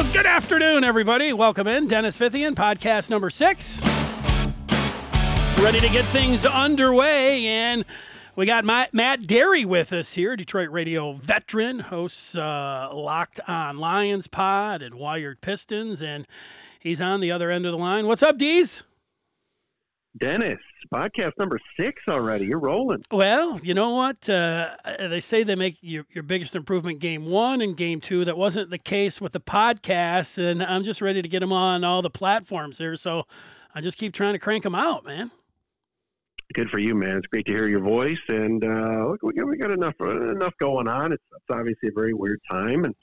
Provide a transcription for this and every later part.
Well, good afternoon, everybody. Welcome in. Dennis Fithian, podcast number six. Ready to get things underway. And we got Matt, Matt Dery with us here, Detroit radio veteran, hosts uh, Locked on Lions Pod and Wired Pistons. And he's on the other end of the line. What's up, Dees? Dennis, podcast number six already. You're rolling. Well, you know what? Uh, they say they make your, your biggest improvement game one and game two. That wasn't the case with the podcast, and I'm just ready to get them on all the platforms here. So I just keep trying to crank them out, man. Good for you, man. It's great to hear your voice, and uh, we got enough enough going on. It's, it's obviously a very weird time, and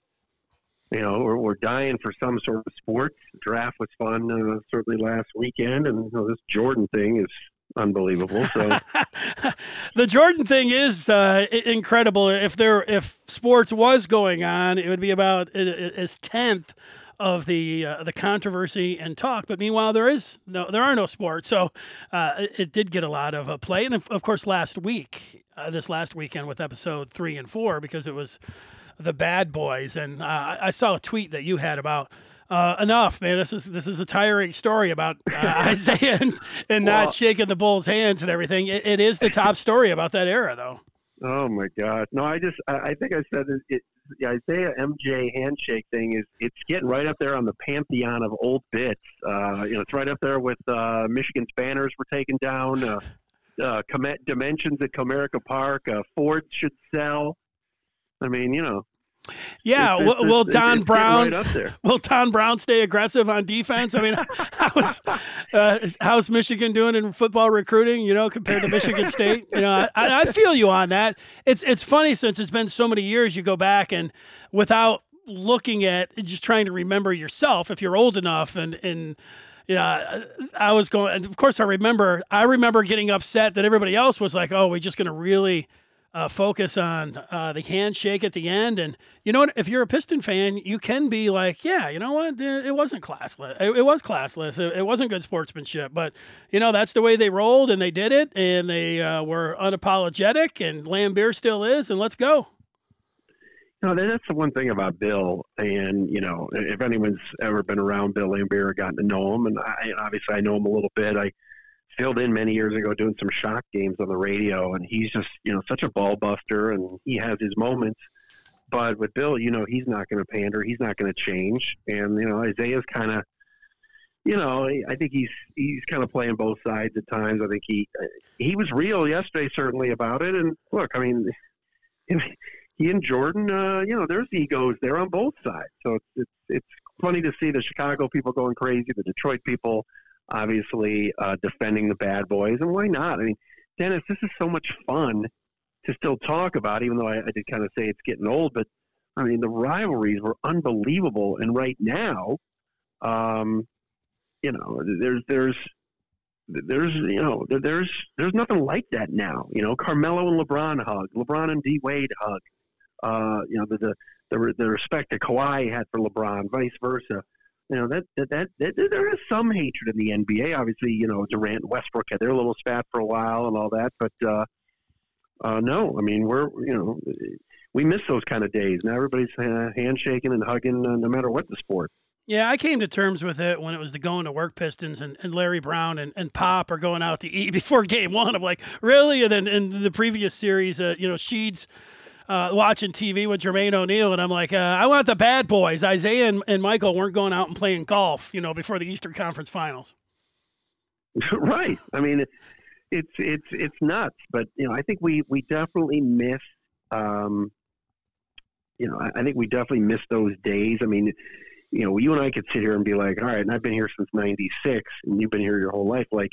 you know, we're, we're dying for some sort of sports. Draft was fun, uh, certainly last weekend, and you know, this Jordan thing is unbelievable. So the Jordan thing is uh, incredible. If there, if sports was going on, it would be about its tenth of the uh, the controversy and talk. But meanwhile, there is no, there are no sports, so uh, it, it, did get a lot of uh, play. And of, of, course, last week, uh, this last weekend with episode three and four, because it was the bad boys. And uh, I saw a tweet that you had about uh, enough, man. This is this is a tiring story about uh, Isiah and, and well, not shaking the Bulls' hands and everything. It, it is the top story about that era, though. Oh my God! No, I just I, I think I said it, it. The Isiah MJ handshake thing is it's getting right up there on the pantheon of old bits. Uh, you know, it's right up there with uh, Michigan's banners were taken down. Uh, uh, dimensions at Comerica Park. Uh, Ford should sell. I mean, you know. Yeah, it's, it's, will, Don Brown right will Don Brown stay aggressive on defense? I mean, how's uh, how's Michigan doing in football recruiting? You know, compared to Michigan State. You know, I, I feel you on that. It's it's funny since it's been so many years. You go back and without looking at just trying to remember yourself, if you're old enough, and and you know, I was going. And of course, I remember. I remember getting upset that everybody else was like, "Oh, we're just going to really." Uh, focus on uh, the handshake at the end. And you know what? If you're a Piston fan, you can be like, yeah, you know what? It wasn't classless. It, it was classless. It, it, wasn't good sportsmanship. But, you know, that's the way they rolled and they did it. And they uh, were unapologetic. And Laimbeer still is. And let's go. No, that's the one thing about Bill. And, you know, if anyone's ever been around Bill Laimbeer or gotten to know him, and I, obviously I know him a little bit, I filled in many years ago doing some shock games on the radio, and he's just you know such a ball buster, and he has his moments. But with Bill, you know, he's not going to pander. He's not going to change. And you know, Isiah's kind of, you know, I think he's he's kind of playing both sides at times. I think he he was real yesterday, certainly about it. And look, I mean, he and Jordan, uh, you know, there's egos there on both sides. So it's it's it's funny to see the Chicago people going crazy, the Detroit people obviously uh, defending the bad boys, and why not? I mean, Dennis, this is so much fun to still talk about, even though I, I did kind of say it's getting old. But I mean, the rivalries were unbelievable, and right now, um, you know, there's there's there's you know there's there's nothing like that now. You know, Carmelo and LeBron hug, LeBron and D Wade hug. Uh, you know, the, the the the respect that Kawhi had for LeBron, vice versa you know that, that that, that there is some hatred in the NBA. Obviously, you know Durant, Westbrook had their little spat for a while and all that, but uh, uh, no, I mean we're you know we miss those kind of days. Now everybody's uh, handshaking and hugging, uh, no matter what the sport. Yeah, I came to terms with it when it was the going to work Pistons and, and Larry Brown and, and Pop are going out to eat before game one. I'm like, really? And then in the previous series, uh, you know, Sheeds uh, watching TV with Jermaine O'Neal, and I'm like, uh, I want the bad boys. Isiah and, and Michael weren't going out and playing golf, you know, before the Eastern Conference Finals. right. I mean, it's it's it's nuts, but you know, I think we we definitely miss. Um, you know, I, I think we definitely miss those days. I mean, you know, you and I could sit here and be like, all right, and I've been here since '96, and you've been here your whole life. Like,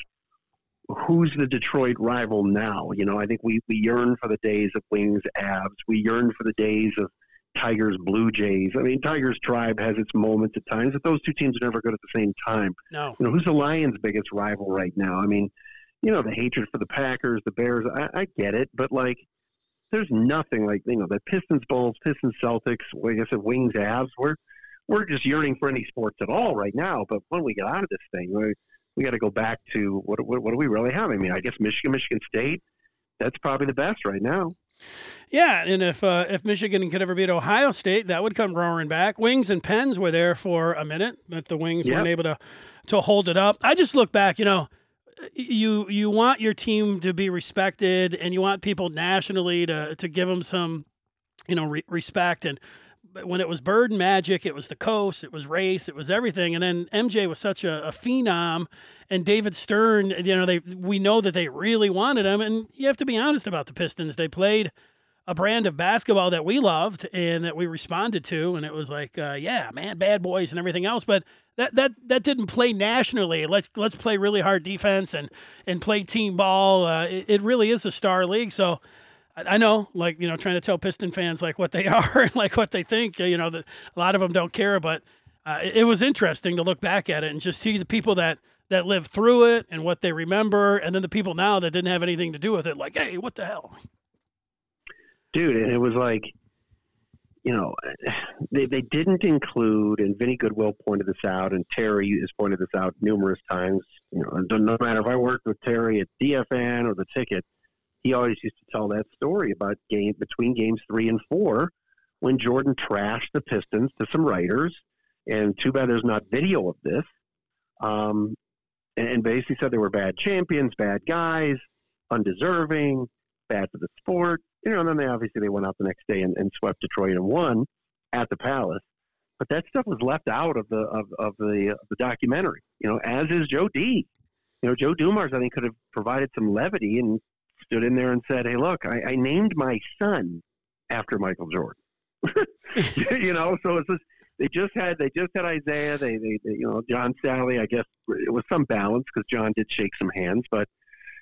who's the Detroit rival now? You know, I think we, we yearn for the days of Wings Avs. We yearn for the days of Tigers Blue Jays. I mean, Tigers Tribe has its moments at times, but those two teams are never good at the same time. No. You know, who's the Lions' biggest rival right now? I mean, you know, the hatred for the Packers, the Bears. I, I get it, but like, there's nothing like you know the Pistons, Bulls, Pistons, Celtics. Like I said, Wings, Avs. We're we're just yearning for any sports at all right now. But when we get out of this thing, we we got to go back to what, what, what do we really have? I mean, I guess Michigan, Michigan State, that's probably the best right now. Yeah, and if uh, if Michigan could ever beat Ohio State, that would come roaring back. Wings and Pens were there for a minute, but the Wings yep. weren't able to to hold it up. I just look back, you know, you you want your team to be respected, and you want people nationally to to give them some, you know, re- respect. And when it was Bird and Magic, it was the coast, it was race, it was everything. And then MJ was such a, a phenom, and David Stern. You know, they we know that they really wanted him, and you have to be honest about the Pistons. They played a brand of basketball that we loved and that we responded to, and it was like, uh, yeah, man, bad boys and everything else. But that that that didn't play nationally. Let's let's play really hard defense and and play team ball. Uh, it, it, really is a star league. So. I, know, like you know, trying to tell Piston fans like what they are and like what they think. You know, that a lot of them don't care, but uh, it, was interesting to look back at it and just see the people that that lived through it and what they remember, and then the people now that didn't have anything to do with it, like, hey, what the hell? dude, and it was like, you know, they they didn't include, and Vinny Goodwill pointed this out, and Terry has pointed this out numerous times. You know, no matter if I worked with Terry at DFN or the Ticket, he always used to tell that story about game between games three and four when Jordan trashed the Pistons to some writers, and too bad there's not video of this. Um, and, and basically said they were bad champions, bad guys, undeserving, bad for the sport you know, and then they obviously they went out the next day and, and swept Detroit and won at the Palace. But that stuff was left out of the of, of the of the documentary. You know, as is Joe D. You know, Joe Dumars I think could have provided some levity and stood in there and said, "Hey, look, I, I named my son after Michael Jordan." you know, so it's just they just had they just had Isiah. They, they, they you know John Salley. I guess it was some balance because John did shake some hands, but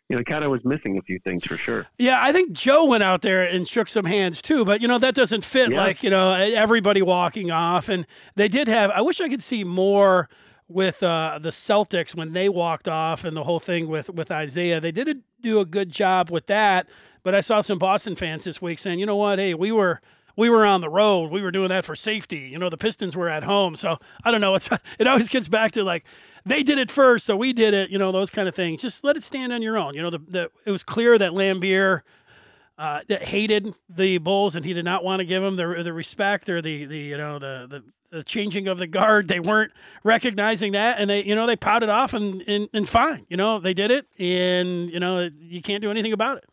you know, kind of was missing a few things for sure. Yeah, I think Joe went out there and shook some hands too, but you know that doesn't fit yeah. like you know everybody walking off. And they did have. I wish I could see more with uh, the Celtics when they walked off and the whole thing with with Isiah. They did do a good job with that, but I saw some Boston fans this week saying, you know what, hey, we were we were on the road. We were doing that for safety. You know, the Pistons were at home. So I don't know. It's it always gets back to like they did it first, so we did it. You know, those kind of things. Just let it stand on your own. You know, the, the it was clear that Laimbeer uh, that hated the Bulls and he did not want to give them the the respect or the the you know the the. The changing of the guard, they weren't recognizing that, and they, you know, they pouted off and, and and fine, you know, they did it, and you know, you can't do anything about it.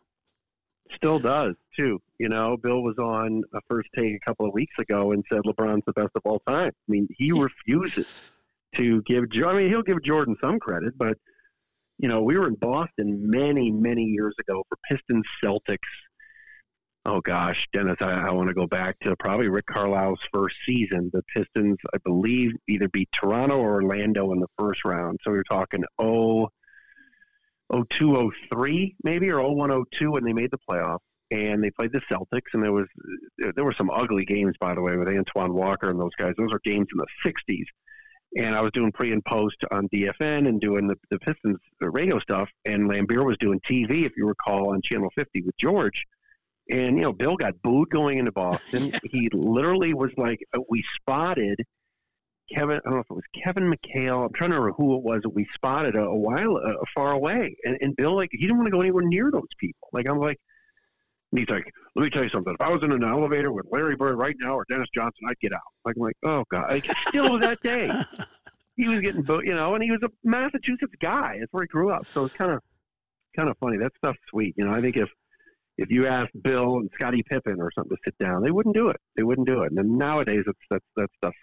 Still does too. You know, Bill was on a first take a couple of weeks ago and said LeBron's the best of all time. I mean, he refuses to give. I mean, he'll give Jordan some credit, but you know, we were in Boston many, many years ago for Pistons Celtics. Oh gosh, Dennis, I, I want to go back to probably Rick Carlisle's first season. The Pistons, I believe, either beat Toronto or Orlando in the first round. So we are talking oh, oh two, oh three, maybe, or oh one, oh two when they made the playoffs and they played the Celtics, and there was there were some ugly games, by the way, with Antoine Walker and those guys. Those are games in the '60s, and I was doing pre and post on DFN and doing the, the Pistons radio stuff, and Laimbeer was doing TV, if you recall, on Channel 50 with George. And you know, Bill got booed going into Boston. yeah. He literally was like, uh, we spotted Kevin. I don't know if it was Kevin McHale. I'm trying to remember who it was that we spotted a, a while uh, far away. And, and Bill, like, he didn't want to go anywhere near those people. Like, I'm like, and he's like, let me tell you something. If I was in an elevator with Larry Bird right now or Dennis Johnson, I'd get out. Like, I'm like, oh God. Like, still that day, he was getting, booed, you know, and he was a Massachusetts guy. That's where he grew up. So it's kind of, kind of funny. That stuff's sweet. You know, I think if, if you asked Bill and Scottie Pippen or something to sit down, they wouldn't do it. They wouldn't do it. And nowadays, it's that stuff's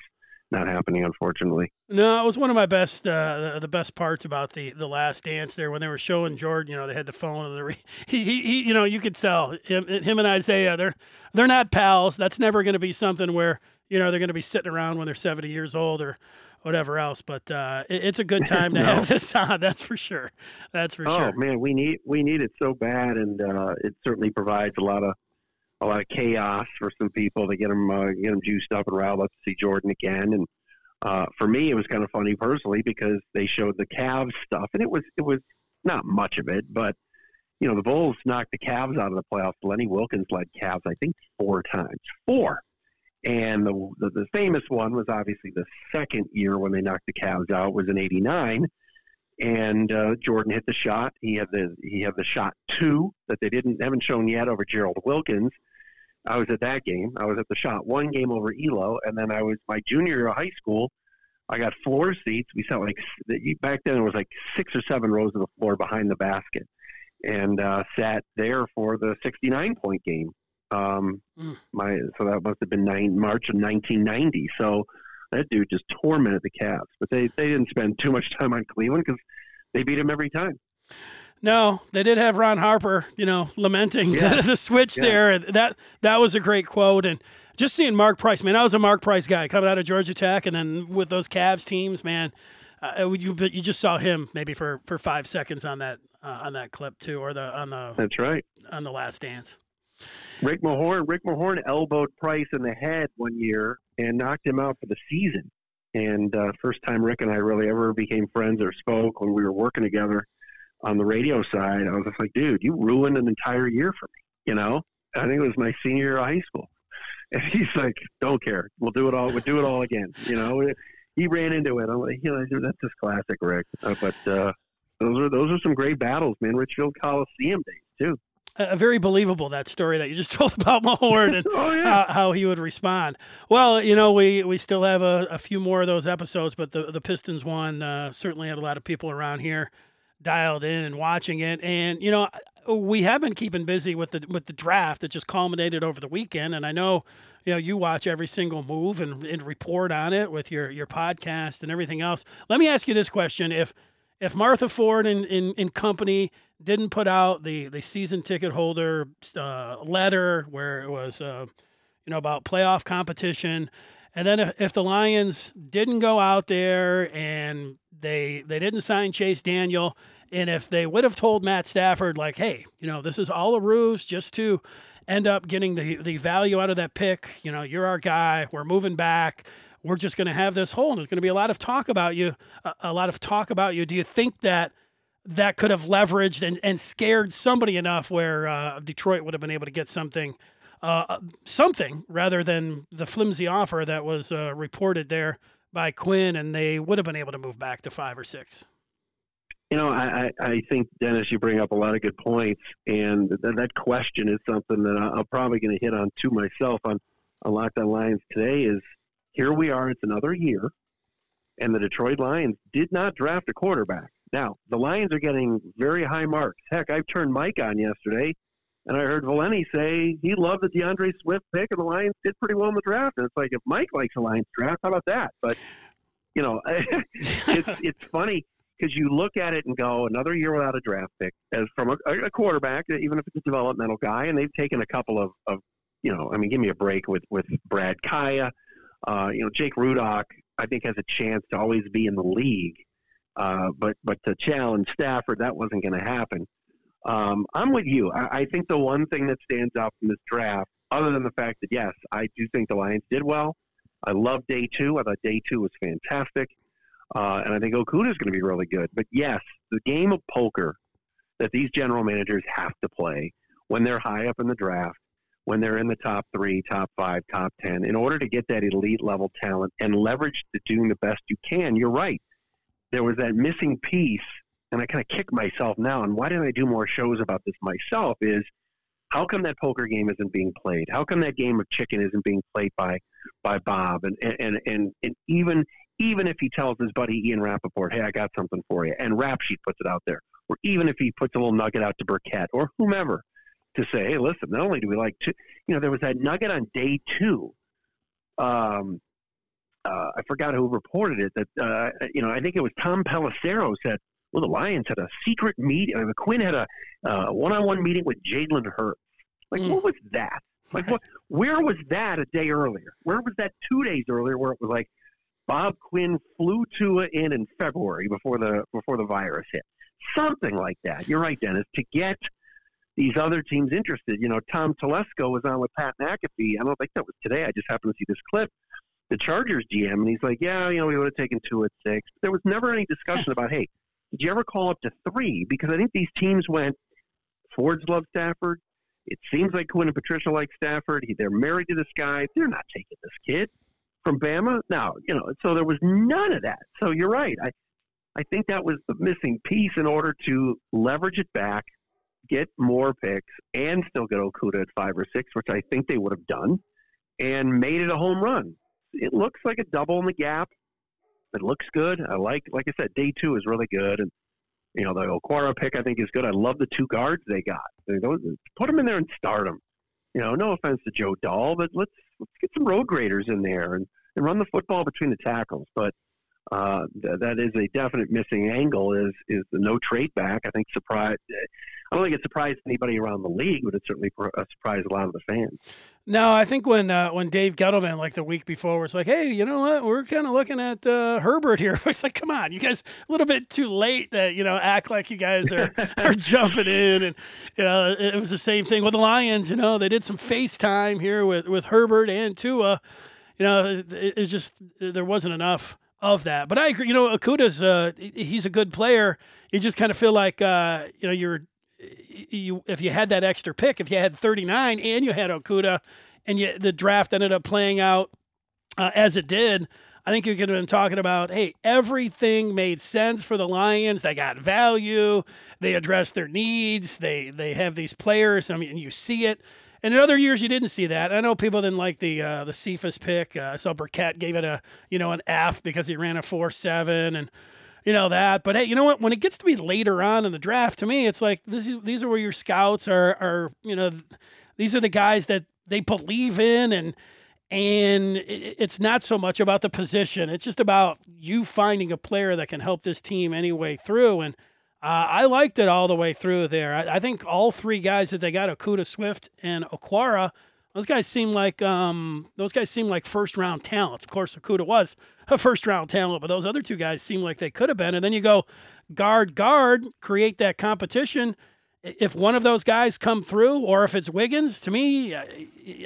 not happening, unfortunately. No, it was one of my best, uh, the, the, best parts about the the Last Dance there when they were showing Jordan. You know, they had the phone and the re- he, he, he you know you could tell him him and Isiah they're they're not pals. That's never going to be something where you know they're going to be sitting around when they're seventy years old or whatever else. But uh, it, it's a good time to no. have this on. That's for sure. That's for oh, sure. Oh man, we need we need it so bad, and uh, it certainly provides a lot of a lot of chaos for some people to get them uh, get them juiced up and riled up to see Jordan again. And uh, for me, it was kind of funny personally because they showed the Cavs stuff, and it was it was not much of it, but you know the Bulls knocked the Cavs out of the playoffs. Lenny Wilkens led Cavs, I think, four times, four. And the, the, the famous one was obviously the second year when they knocked the Cavs out was in '89, and uh, Jordan hit the shot. He had the he had the shot two that they didn't haven't shown yet over Gerald Wilkins. I was at that game. I was at the shot one game over Ehlo, and then I was my junior year of high school. I got floor seats. We sat like back then. It was like six or seven rows of the floor behind the basket, and uh, sat there for the 69 point game. Um, mm. My so that must have been nine, March of 1990. So that dude just tormented the Cavs, but they they didn't spend too much time on Cleveland because they beat him every time. No, they did have Ron Harper, you know, lamenting yeah. the, the, switch yeah. there. That that was a great quote, and just seeing Mark Price, man, I was a Mark Price guy coming out of Georgia Tech, and then with those Cavs teams, man, uh, you you just saw him maybe for, for five seconds on that uh, on that clip too, or the on the that's right on the Last Dance. Rick Mahorn, Rick Mahorn elbowed Price in the head one year and knocked him out for the season. And uh, first time Rick and I really ever became friends or spoke when we were working together on the radio side, I was just like, dude, you ruined an entire year for me. You know, I think it was my senior year of high school. And he's like, don't care. We'll do it all. We'll do it all again. You know, he ran into it. I'm like, you know, that's just classic Rick. Uh, but uh, those are those are some great battles, man. Richfield Coliseum days too uh, very believable that story that you just told about Mahorn and oh, yeah. how, how, he would respond. Well, you know, we, we still have a, a few more of those episodes, but the the Pistons one uh, certainly had a lot of people around here dialed in and watching it. And you know, we have been keeping busy with the with the draft. that just culminated over the weekend, and I know. You know, you watch every single move and, and report on it with your, your podcast and everything else. Let me ask you this question: If if Martha Ford and, and, and company didn't put out the, the season ticket holder uh, letter where it was, uh, you know, about playoff competition, and then if, if the Lions didn't go out there and they they didn't sign Chase Daniel, and if they would have told Matt Stafford like, hey, you know, this is all a ruse just to end up getting the the value out of that pick, you know, you're our guy, we're moving back we're just going to have this hole and there's going to be a lot of talk about you a, a, lot of talk about you do you think that that could have leveraged and, and scared somebody enough where uh, detroit would have been able to get something uh, uh, something rather than the flimsy offer that was uh, reported there by quinn and they would have been able to move back to five or six you know, I, I think Dennis, you bring up a lot of good points, and th- that question is something that I'm probably going to hit on to myself on on Locked On Lions today. Is here we are, it's another year, and the Detroit Lions did not draft a quarterback. Now, the Lions are getting very high marks. Heck, I've turned Mike on yesterday, and I heard Valenti say he loved the DeAndre Swift pick, and the Lions did pretty well in the draft. And it's like, if Mike likes the Lions draft, how about that? But, you know, it's, it's funny because you look at it and go, another year without a draft pick, as from a, a quarterback, even if it's a developmental guy, and they've taken a couple of, of you know, I mean, give me a break with, with Brad Kaaya uh, you know, Jake Rudock, I think, has a chance to always be in the league. Uh, but but to challenge Stafford, that wasn't going to happen. Um, I'm with you. I, I, think the one thing that stands out from this draft, other than the fact that yes, I do think the Lions did well. I love day two. I thought day two was fantastic, uh, and I think Okudah is going to be really good. But yes, the game of poker that these general managers have to play when they're high up in the draft when they're in the top three, top five, top 10, in order to get that elite level talent and leverage to doing the best you can, you're right. There was that missing piece, and I kind of kick myself now. And why didn't I do more shows about this myself? Is how come that poker game isn't being played? How come that game of chicken isn't being played by by Bob? And and and, and even even if he tells his buddy Ian Rapoport, hey, I got something for you, and Rap Sheet puts it out there, or even if he puts a little nugget out to Burkett or whomever, to say, hey, listen, not only do we like to, you know, there was that nugget on day two. Um, uh, I forgot who reported it. That uh, you know, I think it was Tom Pelissero said, "Well, the Lions had a secret meeting. Uh, Quinn had a uh, one-on-one meeting with Jalen Hurts. Like, mm. what was that? Like, what? Where was that a day earlier? Where was that two days earlier? Where it was like Bob Quinn flew Tua in in February before the before the virus hit. Something like that. You're right, Dennis. To get these other teams interested. You know, Tom Telesco was on with Pat McAfee. I don't think that was today. I just happened to see this clip. The Chargers GM, and he's like, "Yeah, you know, we would have taken two at six. But there was never any discussion about, hey, did you ever call up to three? Because I think these teams went. Ford's love Stafford. It seems like Quinn and Patricia like Stafford. He, they're married to this guy. They're not taking this kid from Bama. Now, you know. So there was none of that. So you're right. I I think that was the missing piece in order to leverage it back, get more picks, and still get Okudah at five or six, which I think they would have done, and made it a home run. It looks like a double in the gap. It looks good. I like, like I said, day two is really good, and you know the Okwara pick I think is good. I love the two guards they got. Put them in there and start them. You know, no offense to Joe Dahl, but let's let's get some road graders in there and, and run the football between the tackles. But uh, th- that is a definite missing angle. Is is the no trade back? I think surprise. I don't think it surprised anybody around the league, but it certainly uh, surprised a lot of the fans. No, I think when uh, when Dave Gettleman like the week before was like, "Hey, you know what? We're kind of looking at uh, Herbert here." It's like, "Come on, you guys, a little bit too late that you know act like you guys are are jumping in." And you know, it was the same thing with the Lions. You know, they did some FaceTime here with with Herbert and Tua. You know, it, it's just there wasn't enough of that. But I agree. You know, Okudah's uh, he's a good player. You just kind of feel like uh, you know you're you if you had that extra pick, if you had 39 and you had Okudah, and you, the draft ended up playing out uh, as it did. I think you could have been talking about, hey, everything made sense for the Lions. They got value. They addressed their needs. They they have these players. I mean, you see it. And in other years, you didn't see that. I know people didn't like the uh, the Cephus pick. Uh, I saw Burkett gave it a you know an F because he ran a four seven and you know that. But hey, you know what? When it gets to be later on in the draft, to me, it's like this. Is, these are where your scouts are are you know these are the guys that they believe in and and it's not so much about the position. It's just about you finding a player that can help this team any way through and uh, I liked it all the way through there. I, I, think all three guys that they got, Okudah, Swift, and Okwara, those guys seem like um, those guys seem like first round talents. Of course, Okudah was a first round talent, but those other two guys seem like they could have been. And then you go guard, guard, create that competition. If one of those guys come through, or if it's Wiggins, to me,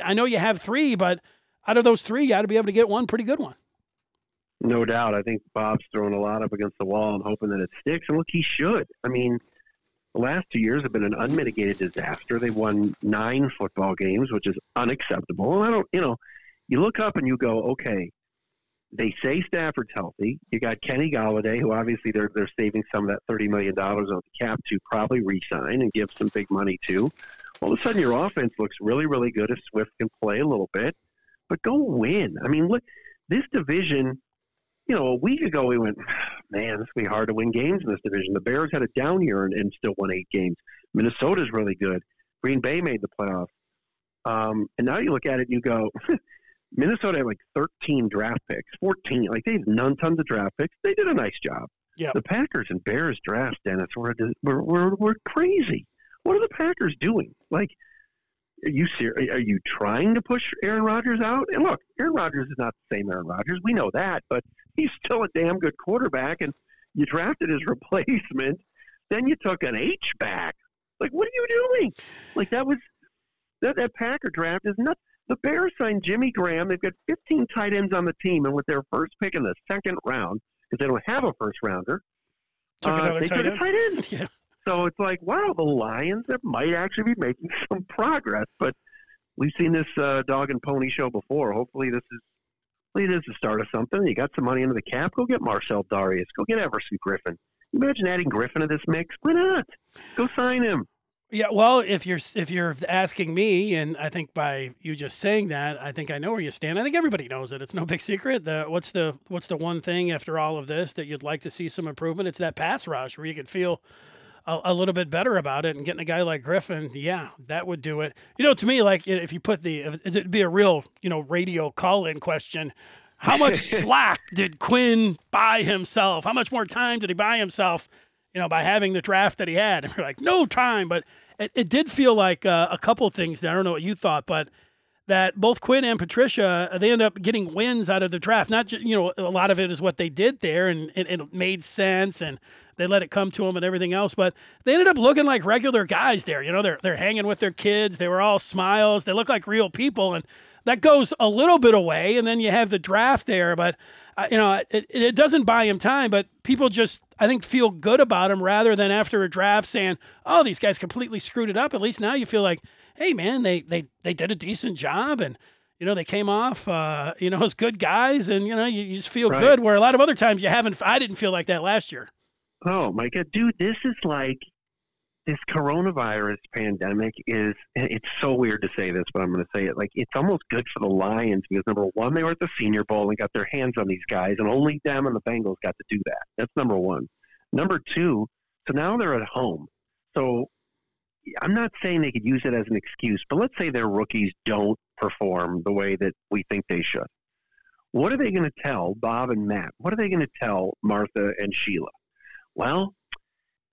I know you have three, but out of those three, you got to be able to get one pretty good one. No doubt. I think Bob's throwing a lot up against the wall and hoping that it sticks. And look, he should. I mean, the last two years have been an unmitigated disaster. They won nine football games, which is unacceptable. And I don't, you know, you look up and you go, okay, they say Stafford's healthy. You got Kenny Golladay, who obviously they're they're saving some of that thirty million dollars on the cap to probably re-sign and give some big money to. All of a sudden, your offense looks really, really good if Swift can play a little bit. But go win. I mean, look, this division you know, a week ago we went, man, this will be hard to win games in this division. The Bears had a down year and, and still won eight games. Minnesota's really good. Green Bay made the playoffs. Um, and now you look at it and you go, Minnesota had like 13 draft picks, 14. Like they had none, tons of draft picks. They did a nice job. Yeah. The Packers and Bears draft, Dennis, were, were, were, were crazy. What are the Packers doing? Like, are you ser- Are you trying to push Aaron Rodgers out? And look, Aaron Rodgers is not the same Aaron Rodgers. We know that, but he's still a damn good quarterback, and you drafted his replacement. Then you took an H back. Like, what are you doing? Like that was that that Packer draft is not. The Bears signed Jimmy Graham. They've got 15 tight ends on the team, and with their first pick in the second round, because they don't have a first rounder, took uh, they took end. a tight end. yeah. So it's like, wow, the Lions might actually be making some progress. But we've seen this uh, dog and pony show before. Hopefully, this is it is the start of something. You got some money into the cap. Go get Marcell Dareus. Go get Everson Griffen. Imagine adding Griffen to this mix. Why not? Go sign him. Yeah, well, if you're if you're asking me, and I think by you just saying that, I think I know where you stand. I think everybody knows it. It's no big secret. The what's the what's the one thing after all of this that you'd like to see some improvement? It's that pass rush where you could feel a, a, little bit better about it and getting a guy like Griffen, yeah, that would do it. You know, to me, like if you put the, if it'd be a real, you know, radio call in question. How much slack did Quinn buy himself? How much more time did he buy himself, you know, by having the draft that he had? And we're like, no time. But it, it did feel like uh, a couple things there. I don't know what you thought, but that both Quinn and Patricia they end up getting wins out of the draft. Not just, you know a lot of it is what they did there, and it, it made sense, and they let it come to them and everything else. But they ended up looking like regular guys there. You know, they're they're hanging with their kids. They were all smiles. They look like real people, and that goes a little bit away. And then you have the draft there, but uh, you know, it, it doesn't buy him time. But people just I think feel good about him rather than after a draft saying, "Oh, these guys completely screwed it up." At least now you feel like, "Hey, man, they they they did a decent job and." you know, they came off, uh, you know, as good guys, and you know, you, you just feel right. good. Where a lot of other times you haven't. I didn't feel like that last year. Oh my god, dude, this is like this coronavirus pandemic is it's so weird to say this, but I'm going to say it. Like it's almost good for the Lions because number one, they were at the Senior Bowl and got their hands on these guys, and only them and the Bengals got to do that. That's number one. Number two, so now they're at home. So I'm not saying they could use it as an excuse, but let's say their rookies don't perform the way that we think they should. What are they going to tell Bob and Matt? What are they going to tell Martha and Sheila? Well,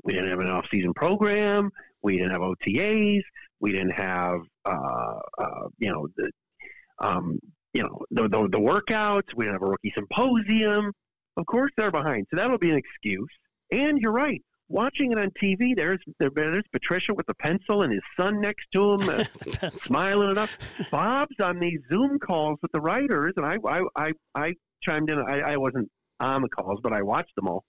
we didn't have an off-season program. We didn't have OTAs. We didn't have, uh, uh, you know, the, um, you know, the, the, the workouts. We didn't have a rookie symposium. Of course, they're behind. So that'll be an excuse. And you're right. Watching it on TV, there's there, there's Patricia with the pencil and his son next to him, uh, smiling it up. Bob's on these Zoom calls with the writers, and I I I, I chimed in. I, I wasn't on the calls, but I watched them all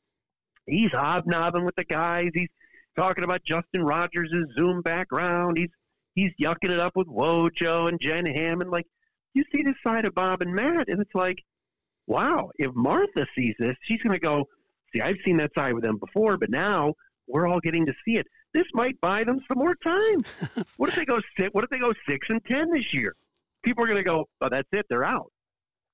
he's hobnobbing with the guys. He's talking about Justin Rogers' Zoom background. He's he's yucking it up with Wojo and Jen Hammond. Like you see this side of Bob and Matt, and it's like, wow. If Martha sees this, she's going to go. See, I've seen that side with them before, but now we're all getting to see it. This might buy them some more time. what if they go six? What if they go six and ten this year? People are going to go, oh, that's it, they're out.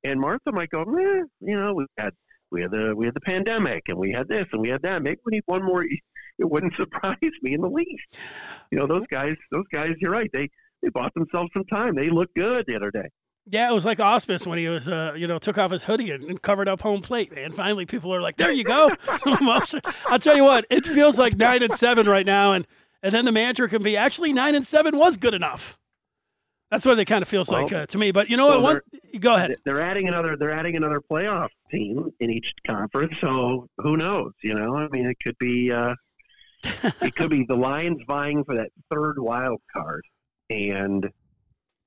And Martha might go, eh, you know, we've had we had the we had the pandemic and we had this and we had that. Maybe we need one more. It wouldn't surprise me in the least. You know, those guys, those guys. You're right. They they bought themselves some time. They looked good the other day. Yeah, it was like Ausmus when he was, uh, you know, took off his hoodie and, and, covered up home plate. And finally, people are like, "There you go." I'll tell you what, it feels like nine and seven right now, and and then the manager can be actually nine and seven was good enough. That's what it kind of feels well, like uh, to me. But you know well, what? One, go ahead. They're adding another. They're adding another playoff team in each conference. So who knows? You know, I mean, it could be. Uh, it could be the Lions vying for that third wild card, and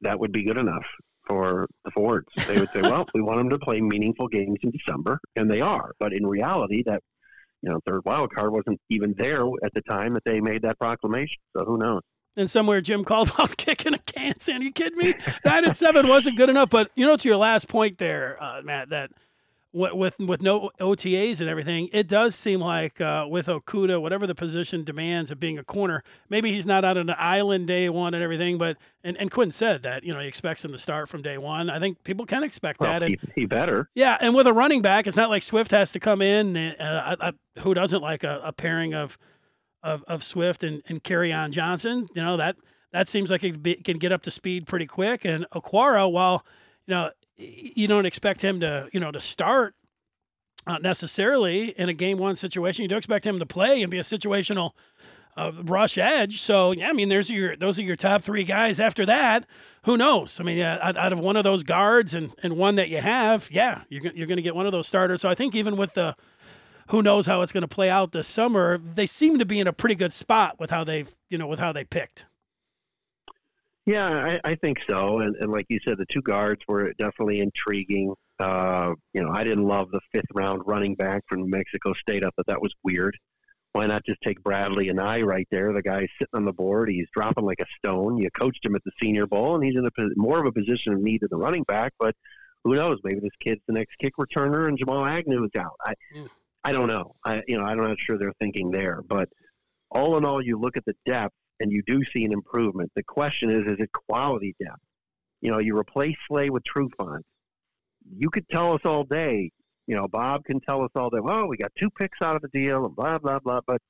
that would be good enough for the Fords. They would say, "Well, we want them to play meaningful games in December," and they are. But in reality, that you know, third wild card wasn't even there at the time that they made that proclamation. So who knows? And somewhere Jim Caldwell's kicking a can. Are you kidding me? Nine and seven wasn't good enough. But you know, to your last point there, uh, Matt, that with with no OTAs and everything, it does seem like uh, with Okudah, whatever the position demands of being a corner, maybe he's not out on an island day one and everything. But and, and Quinn said that you know he expects him to start from day one. I think people can expect well, that. And, he, he, better. Yeah, and with a running back, it's not like Swift has to come in. And, uh, I, I, who doesn't like a, a pairing of of, of Swift and, and On Johnson. You know, that that seems like it can get up to speed pretty quick. And Okwara, while, you know, you don't expect him to, you know, to start uh, necessarily in a game one situation. You do expect him to play and be a situational uh, rush edge. So yeah, I mean, there's your those are your top three guys. After that, who knows? I mean, uh, out, out, of one of those guards and and one that you have, yeah, you're you're going to get one of those starters. So I think even with the who knows how it's going to play out this summer. They seem to be in a pretty good spot with how they've, you know, with how they picked. Yeah, I, I think so. And, and, like you said, the two guards were definitely intriguing. Uh, you know, I didn't love the fifth round running back from New Mexico State. I thought that was weird. Why not just take Bradlee Anae right there? The guy's sitting on the board. He's dropping like a stone. You coached him at the Senior Bowl, and he's in a more of a position of need than the running back. But who knows? Maybe this kid's the next kick returner, and Jamal Agnew is out. I, mm. I don't know. I you know I'm not sure they're thinking there, but all in all, you look at the depth and you do see an improvement. The question is, is it quality depth? You know, you replace Slay with Trufant. You could tell us all day. You know, Bob can tell us all day. Well, we got two picks out of the deal and blah blah blah. But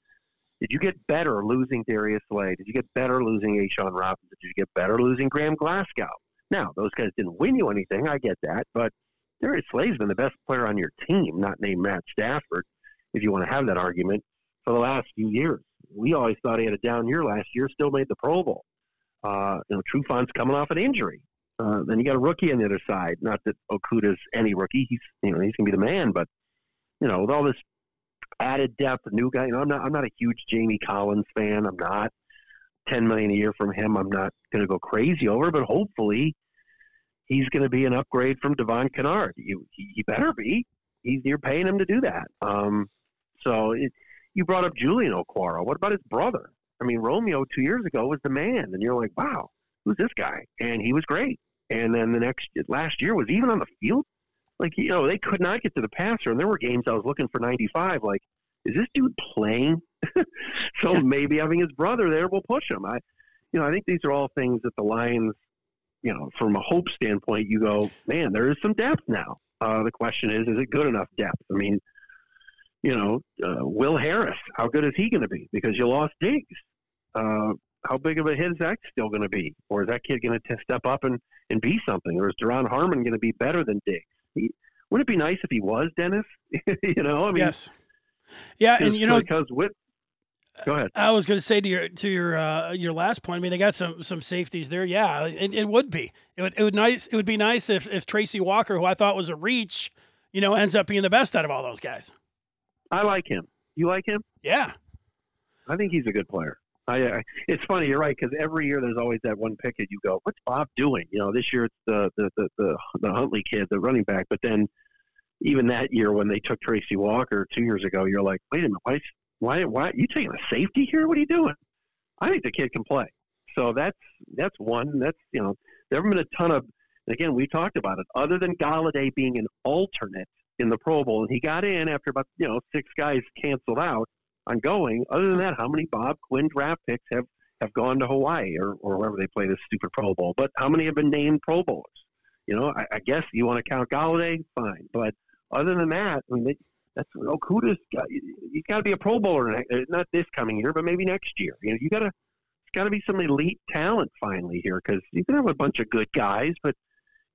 did you get better losing Darius Slay? Did you get better losing A'Shawn Robinson? Did you get better losing Graham Glasgow? Now, those guys didn't win you anything. I get that, but Darius Slay's been the best player on your team, not named Matt Stafford, if you want to have that argument, for the last few years. We always thought he had a down year last year, still made the Pro Bowl. Uh, you know, Trufant's coming off an injury. Uh, then you got a rookie on the other side. Not that Okudah's any rookie. He's you know he's gonna be the man, but you know with all this added depth, a new guy. You know, I'm not I'm not a huge Jamie Collins fan. I'm not. Ten million a year from him, I'm not gonna go crazy over. But hopefully, he's going to be an upgrade from Devon Kennard. You, he better be. He's you're paying him to do that. Um, so it, you brought up Julian Okwara. What about his brother? I mean, Romeo two years ago was the man, and you're like, wow, who's this guy? And he was great. And then the next last year was even on the field. Like you know, they could not get to the passer, and there were games I was looking for 95. Like is this dude playing? so maybe having his brother there will push him. I, you know, I think these are all things that the Lions, you know, from a hope standpoint, you go, man, there is some depth now. Uh, the question is, is it good enough depth? I mean, you know, uh, Will Harris, how good is he going to be? Because you lost Diggs. Uh, how big of a hit is that still going to be? Or is that kid going to step up and, and be something? Or is Duron Harmon going to be better than Diggs? He, wouldn't it be nice if he was Dennis? you know, I mean, yes, yeah, and you know, because with Go ahead. I was going to say to your to your uh, your last point. I mean, they got some some safeties there. Yeah, it, it would be. It would it would nice. It would be nice if if Tracy Walker, who I thought was a reach, you know, ends up being the best out of all those guys. I like him. You like him? Yeah. I think he's a good player. I, I it's funny. You're right because every year there's always that one pick that you go, "What's Bob doing?" You know, this year it's the the the the, the Huntley kid, the running back. But then even that year when they took Tracy Walker two years ago, you're like, "Wait a minute, why why why you taking a safety here? What are you doing?" I think the kid can play. So that's that's one. That's you know there haven't been a ton of. Again, we talked about it. Other than Golladay being an alternate in the Pro Bowl, and he got in after about you know six guys canceled out on going. Other than that, how many Bob Quinn draft picks have, have gone to Hawaii or, or wherever they play this stupid Pro Bowl? But how many have been named Pro Bowlers? You know, I, I guess you want to count Golladay, fine. But other than that, I mean, they, that's Okudah's got, he's got to be a Pro Bowler, uh, not this coming year, but maybe next year. You know, you got to it's got to be some elite talent finally here because you can have a bunch of good guys, but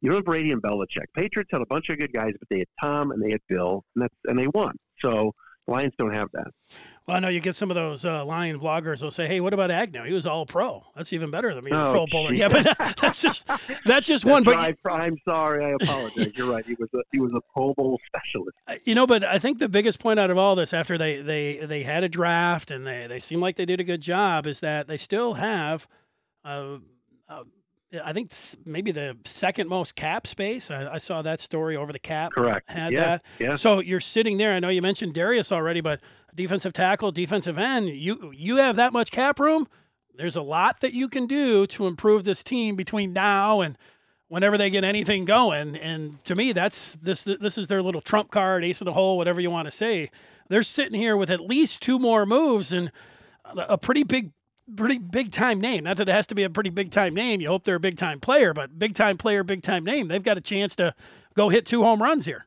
you know Brady and Belichick. Patriots had a bunch of good guys, but they had Tom and they had Bill, and that's and they won. So Lions don't have that. Well, I know you get some of those uh, Lion bloggers will say, "Hey, what about Agnew? He was all pro. That's even better than being oh, a Pro Bowler." Yeah, but that's just that's just one. But I, I'm sorry, I apologize. You're right. He was a he was a Pro Bowl specialist. You know, but I think the biggest point out of all this, after they they they had a draft and they they seem like they did a good job, is that they still have. Uh, uh, I think maybe the second most cap space. I, I, saw that story over the cap. Correct. Had yeah. that. Yeah. So you're sitting there. I know you mentioned Darius already, but defensive tackle, defensive end. You you have that much cap room. There's a lot that you can do to improve this team between now and whenever they get anything going. And to me, that's this this is their little trump card, ace of the hole, whatever you want to say. They're sitting here with at least two more moves and a pretty big pretty big time name. Not that it has to be a pretty big time name. You hope they're a big time player, but big time player, big time name. They've got a chance to go hit two home runs here.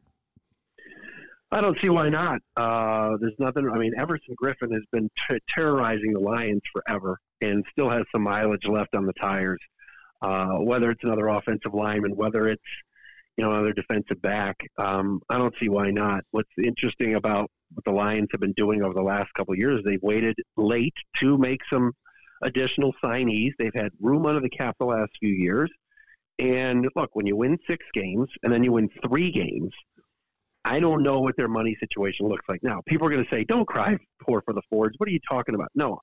I don't see why not. Uh, there's nothing. I mean, Everson Griffen has been t- terrorizing the Lions forever, and still has some mileage left on the tires. Uh, whether it's another offensive lineman, whether it's you know another defensive back, um, I don't see why not. What's interesting about what the Lions have been doing over the last couple of years, they've waited late to make some additional signees. They've had room under the cap the last few years. And look, when you win six games and then you win three games, I don't know what their money situation looks like now. People are going to say, "Don't cry poor for the Fords." What are you talking about? No,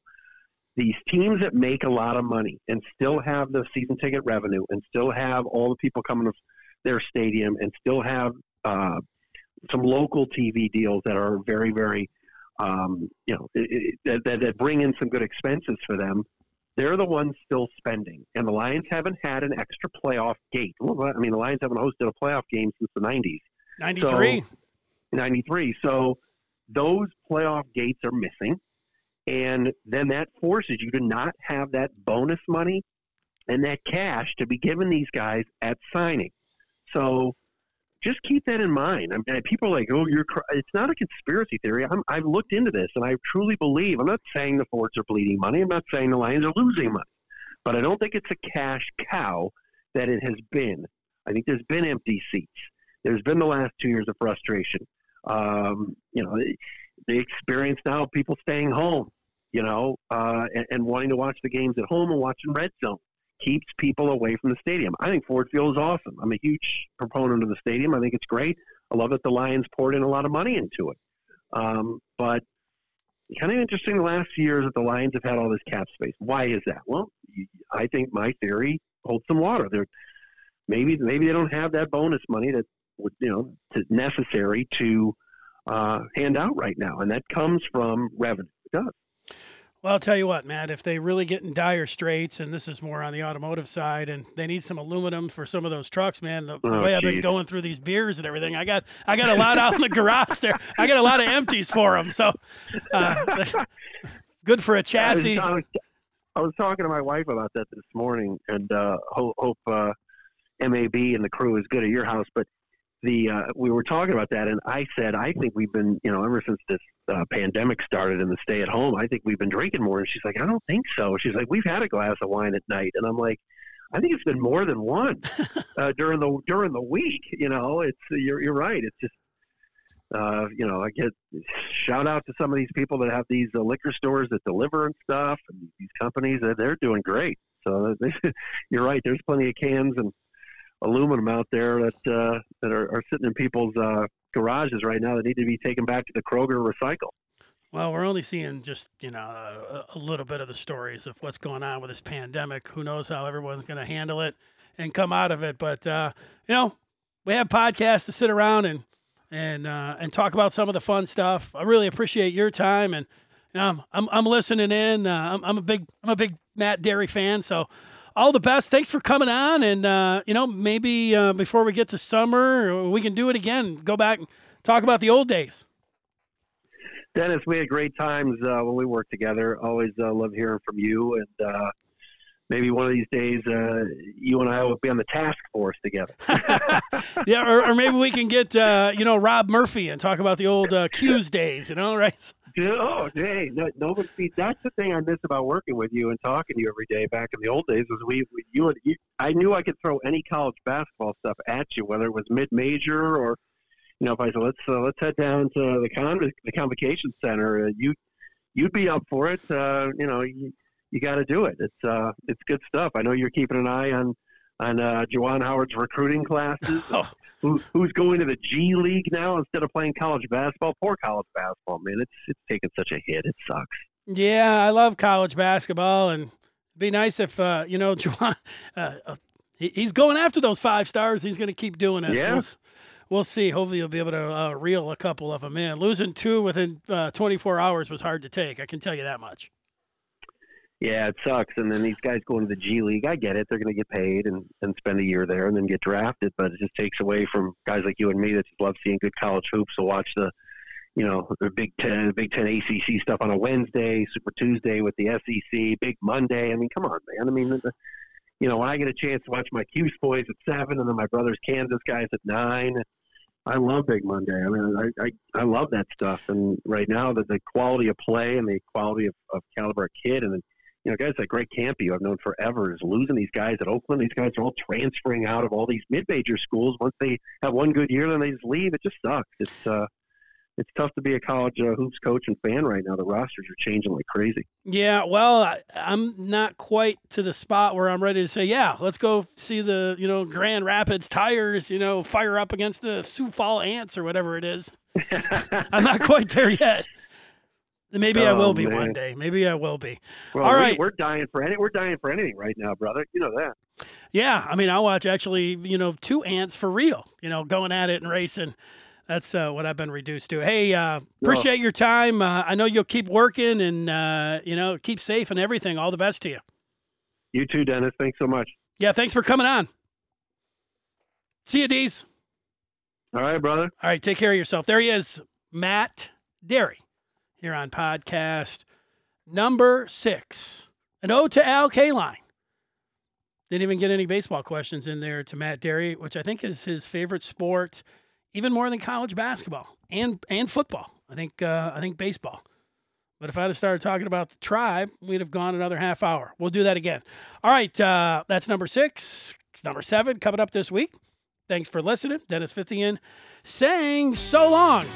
these teams that make a lot of money and still have the season ticket revenue and still have all the people coming to their stadium and still have uh, some local TV deals that are very, very um, you know, it, it, that, that bring in some good expenses for them, they're the ones still spending. And the Lions haven't had an extra playoff gate. I mean, the Lions haven't hosted a playoff game since the 90s. 93. So, 93. So those playoff gates are missing. And then that forces you to not have that bonus money and that cash to be given these guys at signing. So just keep that in mind. I mean, people are like, oh, you're. Cr-. It's not a conspiracy theory. I'm, I've looked into this, and I truly believe. I'm not saying the Fords are bleeding money. I'm not saying the Lions are losing money, but I don't think it's a cash cow that it has been. I think there's been empty seats. There's been the last two years of frustration. Um, you know, the experience now of people staying home. You know, uh, and, and wanting to watch the games at home and watching red zone keeps people away from the stadium. I think Ford Field is awesome. I'm a huge proponent of the stadium. I think it's great. I love that the Lions poured in a lot of money into it. Um, but kind of interesting the last few years that the Lions have had all this cap space. Why is that? Well, I think my theory holds some water. They're maybe maybe they don't have that bonus money that would you know to, necessary to uh, hand out right now, and that comes from revenue. It does. Well, I'll tell you what, Matt, if they really get in dire straits, and this is more on the automotive side, and they need some aluminum for some of those trucks, man, the, oh, way geez. I've been going through these beers and everything, I got I got a lot out in the garage there. I got a lot of empties for them. So uh, good for a chassis. I was, I was, talking to my wife about that this morning, and uh, hope, hope uh, MAB and the crew is good at your house, but the uh, we were talking about that, and I said I think we've been, you know, ever since this uh, pandemic started and the stay at home, I think we've been drinking more. And she's like, I don't think so. She's like, we've had a glass of wine at night, and I'm like, I think it's been more than one uh, during the during the week. You know, it's you're you're right. It's just. Uh, you know, I get shout out to some of these people that have these uh, liquor stores that deliver and stuff, and these companies that they're doing great. So they, you're right. There's plenty of cans and aluminum out there that uh, that are, are, sitting in people's uh, garages right now that need to be taken back to the Kroger recycle. Well, we're only seeing just you know a, a little bit of the stories of what's going on with this pandemic. Who knows how everyone's going to handle it and come out of it? But uh, you know, we have podcasts to sit around and and uh, and talk about some of the fun stuff. I really appreciate your time and. You know, I'm, I'm, I'm listening in. Uh, I'm, I'm a big I'm a big Matt Dery fan, so all the best. Thanks for coming on. And, uh, you know, maybe uh, before we get to summer, we can do it again. Go back and talk about the old days. Dennis, we had great times uh, when we worked together. Always uh, love hearing from you. And uh, maybe one of these days, uh, you and I will be on the task force together. yeah, or, or, maybe we can get, you know, Rob Murphy and talk about the old uh, Cuse days, you know, right? Oh, hey, no, nobody. See, that's the thing I miss about working with you and talking to you every day. Back in the old days, was we, we you and you, I knew I could throw any college basketball stuff at you, whether it was mid-major or, you know, if I said let's uh, let's head down to the con the convocation center, uh, you you'd be up for it. Uh, you know, you, you got to do it. It's uh, it's good stuff. I know you're keeping an eye on on uh, Juwan Howard's recruiting classes. Oh who, who's going to the G League now instead of playing college basketball. Poor college basketball, man. It's it's taken such a hit. It sucks. Yeah, I love college basketball, and it'd be nice if uh, you know Juwan. Uh, uh, he's going after those five stars. He's going to keep doing it. Yeah. So we'll, we'll, see. Hopefully, you'll be able to uh, reel a couple of them in. Losing two within uh, 24 hours was hard to take. I can tell you that much. Yeah, it sucks. And then these guys go into the G League. I get it; they're going to get paid and, and spend a year there, and then get drafted. But it just takes away from guys like you and me that just love seeing good college hoops. So watch the, you know, the Big Ten, Big Ten ACC stuff on a Wednesday, Super Tuesday with the SEC, Big Monday. I mean, come on, man. I mean, the, you know, when I get a chance to watch my Cuse boys at seven, and then my brother's Kansas guys at nine. I love Big Monday. I mean, I, I, I love that stuff. And right now, the, the quality of play and the quality of, of caliber of kid and you know, guys like Greg Kampe, I've known forever, is losing these guys at Oakland. These guys are all transferring out of all these mid-major schools. Once they have one good year, then they just leave. It just sucks. It's uh, it's tough to be a college uh, hoops coach and fan right now. The rosters are changing like crazy. Yeah, well, I, am not quite to the spot where I'm ready to say, yeah, let's go see the you know Grand Rapids Tires, you know, fire up against the Sioux Fall Ants or whatever it is. I'm not quite there yet. Maybe oh, I will be man. one day. Maybe I will be. Well, All right. We're dying for any. We're dying for anything right now, brother. You know that. Yeah, I mean, I'll watch actually. You know, two ants for real. You know, going at it and racing. That's uh, what I've been reduced to. Hey, uh, appreciate your time. Uh, I know you'll keep working and uh, you know keep safe and everything. All the best to you. You too, Dennis. Thanks so much. Yeah, thanks for coming on. See you, Dees. All right, brother. All right, take care of yourself. There he is, Matt Dery here on podcast number six. An ode to Al Kaline. Didn't even get any baseball questions in there to Matt Dery, which I think is his favorite sport, even more than college basketball and and football. I think uh, I think baseball. But if I'd have started talking about the tribe, we'd have gone another half hour. We'll do that again. All right, uh, that's number six. It's Number seven coming up this week. Thanks for listening. Dennis Fithian saying so long.